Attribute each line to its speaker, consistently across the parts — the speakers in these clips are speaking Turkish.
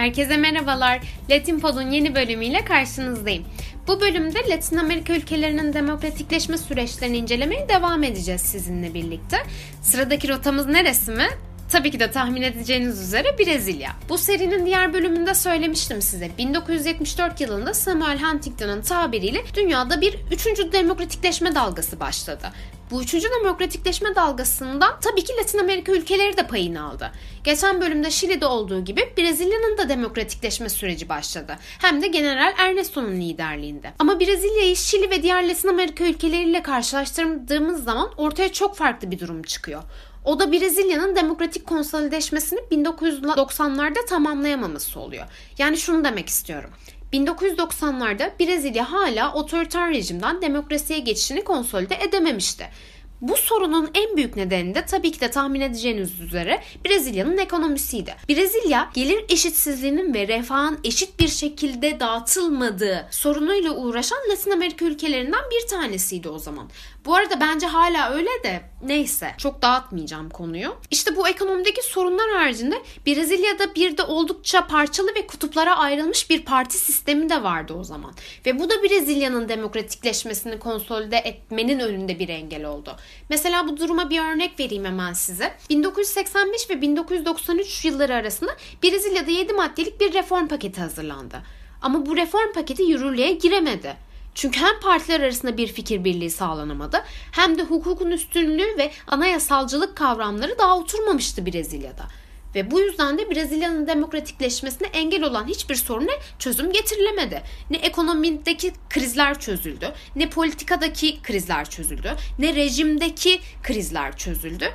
Speaker 1: Herkese merhabalar. Latin Pod'un yeni bölümüyle karşınızdayım. Bu bölümde Latin Amerika ülkelerinin demokratikleşme süreçlerini incelemeye devam edeceğiz sizinle birlikte. Sıradaki rotamız neresi mi? Tabii ki de tahmin edeceğiniz üzere Brezilya. Bu serinin diğer bölümünde söylemiştim size. 1974 yılında Samuel Huntington'ın tabiriyle dünyada bir üçüncü demokratikleşme dalgası başladı. Bu üçüncü demokratikleşme dalgasından tabii ki Latin Amerika ülkeleri de payını aldı. Geçen bölümde Şili'de olduğu gibi Brezilya'nın da demokratikleşme süreci başladı. Hem de General Ernesto'nun liderliğinde. Ama Brezilya'yı Şili ve diğer Latin Amerika ülkeleriyle karşılaştırdığımız zaman ortaya çok farklı bir durum çıkıyor. O da Brezilya'nın demokratik konsolideşmesini 1990'larda tamamlayamaması oluyor. Yani şunu demek istiyorum. 1990'larda Brezilya hala otoriter rejimden demokrasiye geçişini konsolide edememişti. Bu sorunun en büyük nedeni de tabii ki de tahmin edeceğiniz üzere Brezilya'nın ekonomisiydi. Brezilya gelir eşitsizliğinin ve refahın eşit bir şekilde dağıtılmadığı sorunuyla uğraşan Latin Amerika ülkelerinden bir tanesiydi o zaman. Bu arada bence hala öyle de neyse çok dağıtmayacağım konuyu. İşte bu ekonomideki sorunlar haricinde Brezilya'da bir de oldukça parçalı ve kutuplara ayrılmış bir parti sistemi de vardı o zaman. Ve bu da Brezilya'nın demokratikleşmesini konsolide etmenin önünde bir engel oldu. Mesela bu duruma bir örnek vereyim hemen size. 1985 ve 1993 yılları arasında Brezilya'da 7 maddelik bir reform paketi hazırlandı. Ama bu reform paketi yürürlüğe giremedi. Çünkü hem partiler arasında bir fikir birliği sağlanamadı hem de hukukun üstünlüğü ve anayasalcılık kavramları daha oturmamıştı Brezilya'da. Ve bu yüzden de Brezilya'nın demokratikleşmesine engel olan hiçbir soruna çözüm getirilemedi. Ne ekonomideki krizler çözüldü, ne politikadaki krizler çözüldü, ne rejimdeki krizler çözüldü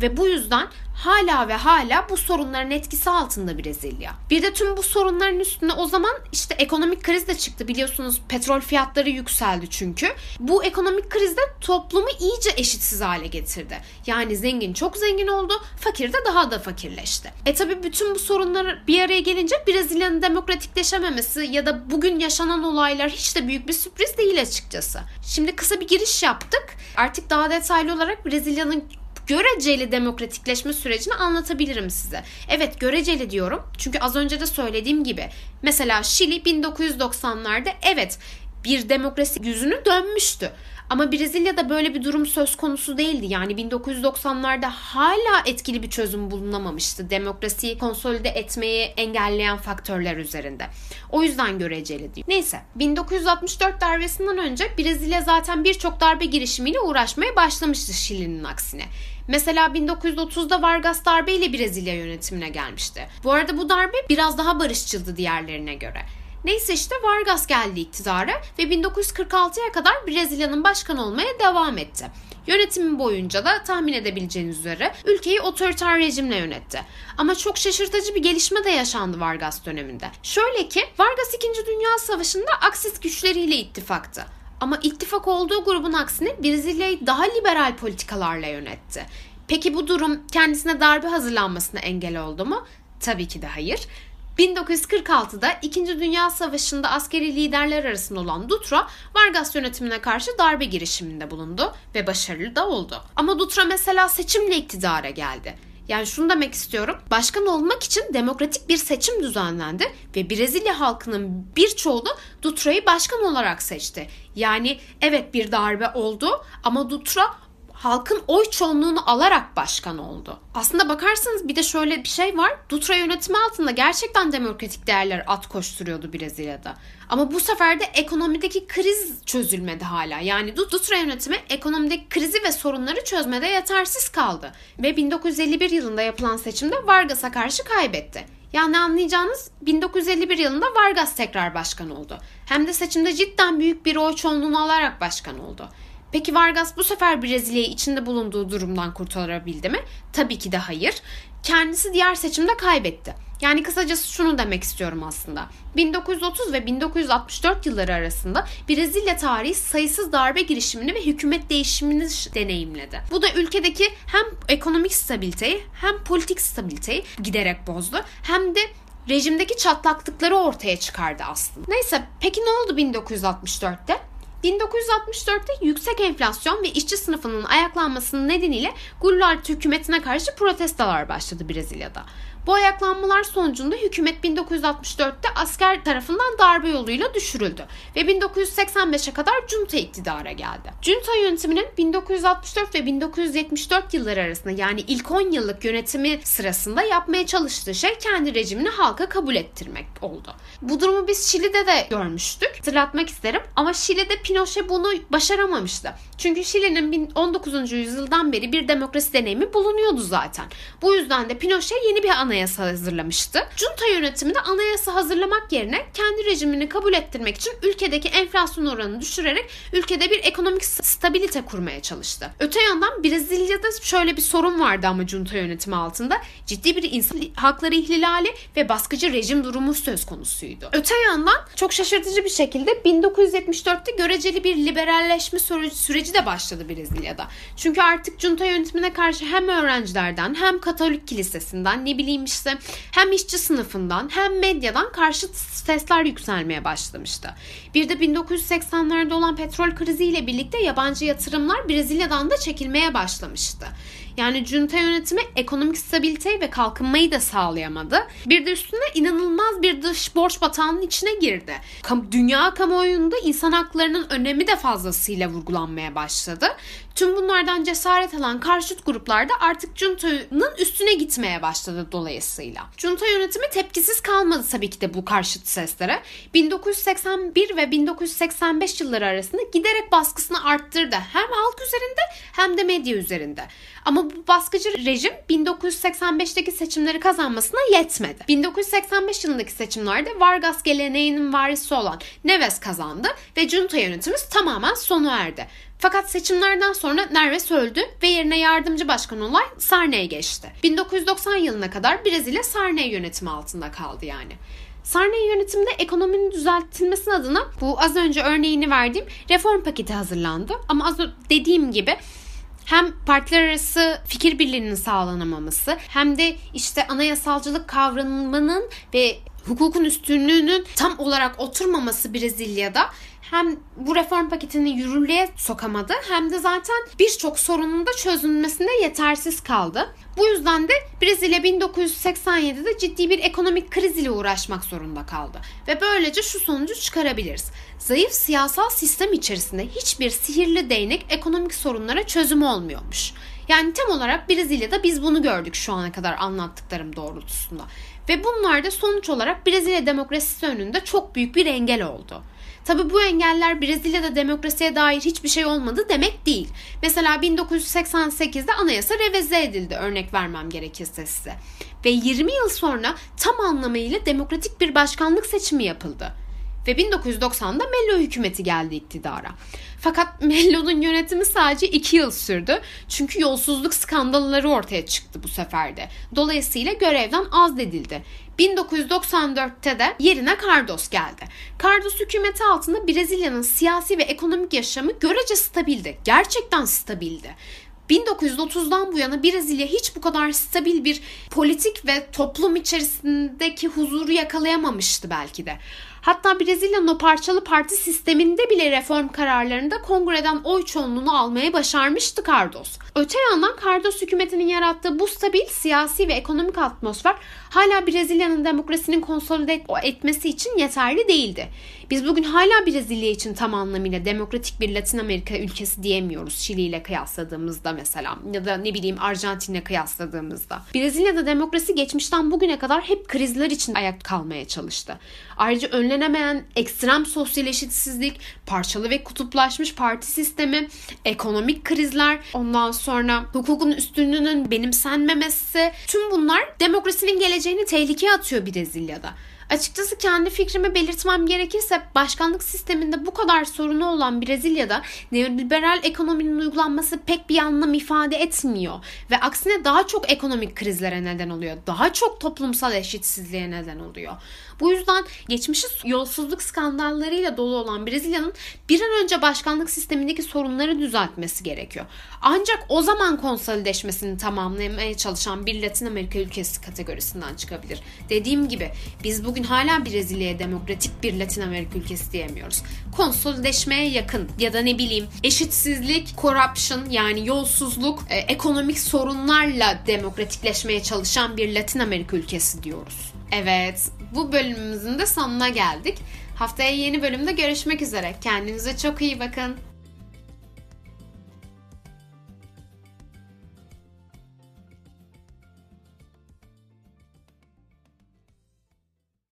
Speaker 1: ve bu yüzden hala ve hala bu sorunların etkisi altında Brezilya. Bir de tüm bu sorunların üstüne o zaman işte ekonomik kriz de çıktı biliyorsunuz petrol fiyatları yükseldi çünkü. Bu ekonomik kriz de toplumu iyice eşitsiz hale getirdi. Yani zengin çok zengin oldu, fakir de daha da fakirleşti. E tabi bütün bu sorunlar bir araya gelince Brezilya'nın demokratikleşememesi ya da bugün yaşanan olaylar hiç de büyük bir sürpriz değil açıkçası. Şimdi kısa bir giriş yaptık. Artık daha detaylı olarak Brezilya'nın göreceli demokratikleşme sürecini anlatabilirim size. Evet göreceli diyorum. Çünkü az önce de söylediğim gibi mesela Şili 1990'larda evet bir demokrasi yüzünü dönmüştü. Ama Brezilya'da böyle bir durum söz konusu değildi. Yani 1990'larda hala etkili bir çözüm bulunamamıştı demokrasiyi konsolide etmeyi engelleyen faktörler üzerinde. O yüzden göreceli diyor. Neyse 1964 darbesinden önce Brezilya zaten birçok darbe girişimiyle uğraşmaya başlamıştı Şili'nin aksine. Mesela 1930'da Vargas darbe ile Brezilya yönetimine gelmişti. Bu arada bu darbe biraz daha barışçıldı diğerlerine göre. Neyse işte Vargas geldi iktidara ve 1946'ya kadar Brezilya'nın başkanı olmaya devam etti. Yönetimi boyunca da tahmin edebileceğiniz üzere ülkeyi otoriter rejimle yönetti. Ama çok şaşırtıcı bir gelişme de yaşandı Vargas döneminde. Şöyle ki Vargas 2. Dünya Savaşı'nda Aksis güçleriyle ittifaktı. Ama ittifak olduğu grubun aksine Brezilya'yı daha liberal politikalarla yönetti. Peki bu durum kendisine darbe hazırlanmasına engel oldu mu? Tabii ki de hayır. 1946'da 2. Dünya Savaşı'nda askeri liderler arasında olan Dutra, Vargas yönetimine karşı darbe girişiminde bulundu ve başarılı da oldu. Ama Dutra mesela seçimle iktidara geldi. Yani şunu demek istiyorum. Başkan olmak için demokratik bir seçim düzenlendi ve Brezilya halkının birçoğu da Dutra'yı başkan olarak seçti. Yani evet bir darbe oldu ama Dutra halkın oy çoğunluğunu alarak başkan oldu. Aslında bakarsanız bir de şöyle bir şey var. Dutra yönetimi altında gerçekten demokratik değerler at koşturuyordu Brezilya'da. Ama bu sefer de ekonomideki kriz çözülmedi hala. Yani Dutra yönetimi ekonomideki krizi ve sorunları çözmede yetersiz kaldı. Ve 1951 yılında yapılan seçimde Vargas'a karşı kaybetti. Yani anlayacağınız 1951 yılında Vargas tekrar başkan oldu. Hem de seçimde cidden büyük bir oy çoğunluğunu alarak başkan oldu. Peki Vargas bu sefer Brezilya'yı içinde bulunduğu durumdan kurtarabildi mi? Tabii ki de hayır. Kendisi diğer seçimde kaybetti. Yani kısacası şunu demek istiyorum aslında. 1930 ve 1964 yılları arasında Brezilya tarihi sayısız darbe girişimini ve hükümet değişimini deneyimledi. Bu da ülkedeki hem ekonomik stabiliteyi hem politik stabiliteyi giderek bozdu hem de rejimdeki çatlaklıkları ortaya çıkardı aslında. Neyse peki ne oldu 1964'te? 1964'te yüksek enflasyon ve işçi sınıfının ayaklanmasının nedeniyle Goulart hükümetine karşı protestolar başladı Brezilya'da. Bu ayaklanmalar sonucunda hükümet 1964'te asker tarafından darbe yoluyla düşürüldü ve 1985'e kadar junta iktidara geldi. Junta yönetiminin 1964 ve 1974 yılları arasında yani ilk 10 yıllık yönetimi sırasında yapmaya çalıştığı şey kendi rejimini halka kabul ettirmek oldu. Bu durumu biz Şili'de de görmüştük. Hatırlatmak isterim ama Şili'de Pinochet bunu başaramamıştı. Çünkü Şili'nin 19. yüzyıldan beri bir demokrasi deneyimi bulunuyordu zaten. Bu yüzden de Pinochet yeni bir anayasa hazırlamıştı. Junta yönetiminde anayasa hazırlamak yerine kendi rejimini kabul ettirmek için ülkedeki enflasyon oranını düşürerek ülkede bir ekonomik stabilite kurmaya çalıştı. Öte yandan Brezilya'da şöyle bir sorun vardı ama junta yönetimi altında. Ciddi bir insan hakları ihlali ve baskıcı rejim durumu söz konusuydu. Öte yandan çok şaşırtıcı bir şekilde 1974'te göreceli bir liberalleşme süreci de başladı Brezilya'da. Çünkü artık junta yönetimine karşı hem öğrencilerden hem Katolik kilisesinden ne bileyim işte hem işçi sınıfından hem medyadan karşıt sesler yükselmeye başlamıştı. Bir de 1980'lerde olan petrol kriziyle birlikte yabancı yatırımlar Brezilya'dan da çekilmeye başlamıştı. Yani junta yönetimi ekonomik stabiliteyi ve kalkınmayı da sağlayamadı. Bir de üstüne inanılmaz bir dış borç batağının içine girdi. Dünya kamuoyunda insan haklarının önemi de fazlasıyla vurgulanmaya başladı. Tüm bunlardan cesaret alan karşıt gruplar da artık Junta'nın üstüne gitmeye başladı dolayısıyla. Junta yönetimi tepkisiz kalmadı tabii ki de bu karşıt seslere. 1981 ve 1985 yılları arasında giderek baskısını arttırdı. Hem halk üzerinde hem de medya üzerinde. Ama bu baskıcı rejim 1985'teki seçimleri kazanmasına yetmedi. 1985 yılındaki seçimlerde Vargas geleneğinin varisi olan Neves kazandı ve junta yönetimimiz tamamen sona erdi. Fakat seçimlerden sonra Nerves öldü ve yerine yardımcı başkan olay Sarney geçti. 1990 yılına kadar Brezilya Sarney yönetimi altında kaldı yani. Sarney yönetiminde ekonominin düzeltilmesi adına bu az önce örneğini verdiğim reform paketi hazırlandı. Ama az dediğim gibi hem partiler arası fikir birliğinin sağlanamaması hem de işte anayasalcılık kavramının ve hukukun üstünlüğünün tam olarak oturmaması Brezilya'da hem bu reform paketini yürürlüğe sokamadı hem de zaten birçok sorunun da çözülmesinde yetersiz kaldı. Bu yüzden de Brezilya 1987'de ciddi bir ekonomik kriz ile uğraşmak zorunda kaldı. Ve böylece şu sonucu çıkarabiliriz. Zayıf siyasal sistem içerisinde hiçbir sihirli değnek ekonomik sorunlara çözüm olmuyormuş. Yani tam olarak Brezilya'da biz bunu gördük şu ana kadar anlattıklarım doğrultusunda. Ve bunlar da sonuç olarak Brezilya demokrasisi önünde çok büyük bir engel oldu. Tabi bu engeller Brezilya'da demokrasiye dair hiçbir şey olmadı demek değil. Mesela 1988'de anayasa revize edildi örnek vermem gerekirse size. Ve 20 yıl sonra tam anlamıyla demokratik bir başkanlık seçimi yapıldı. Ve 1990'da Mello hükümeti geldi iktidara. Fakat Mello'nun yönetimi sadece 2 yıl sürdü. Çünkü yolsuzluk skandalları ortaya çıktı bu seferde. Dolayısıyla görevden azledildi. 1994'te de yerine Cardos geldi. Cardos hükümeti altında Brezilya'nın siyasi ve ekonomik yaşamı görece stabildi. Gerçekten stabildi. 1930'dan bu yana Brezilya hiç bu kadar stabil bir politik ve toplum içerisindeki huzuru yakalayamamıştı belki de. Hatta Brezilya'nın o parçalı parti sisteminde bile reform kararlarında kongreden oy çoğunluğunu almaya başarmıştı Cardos. Öte yandan Cardos hükümetinin yarattığı bu stabil siyasi ve ekonomik atmosfer hala Brezilya'nın demokrasinin konsolide etmesi için yeterli değildi. Biz bugün hala Brezilya için tam anlamıyla demokratik bir Latin Amerika ülkesi diyemiyoruz Şili ile kıyasladığımızda mesela ya da ne bileyim Arjantin'le kıyasladığımızda. Brezilya'da demokrasi geçmişten bugüne kadar hep krizler için ayakta kalmaya çalıştı. Ayrıca önlenemeyen ekstrem sosyal eşitsizlik, parçalı ve kutuplaşmış parti sistemi, ekonomik krizler, ondan sonra hukukun üstünlüğünün benimsenmemesi tüm bunlar demokrasinin geleceğini tehlikeye atıyor Brezilya'da. Açıkçası kendi fikrimi belirtmem gerekirse başkanlık sisteminde bu kadar sorunu olan Brezilya'da neoliberal ekonominin uygulanması pek bir anlam ifade etmiyor ve aksine daha çok ekonomik krizlere neden oluyor. Daha çok toplumsal eşitsizliğe neden oluyor. Bu yüzden geçmişi yolsuzluk skandallarıyla dolu olan Brezilya'nın bir an önce başkanlık sistemindeki sorunları düzeltmesi gerekiyor. Ancak o zaman konsolideşmesini tamamlamaya çalışan bir Latin Amerika ülkesi kategorisinden çıkabilir. Dediğim gibi biz bu bugün hala Brezilya'ya demokratik bir Latin Amerika ülkesi diyemiyoruz. Konsolidleşmeye yakın ya da ne bileyim eşitsizlik, corruption yani yolsuzluk, e, ekonomik sorunlarla demokratikleşmeye çalışan bir Latin Amerika ülkesi diyoruz. Evet, bu bölümümüzün de sonuna geldik. Haftaya yeni bölümde görüşmek üzere. Kendinize çok iyi bakın.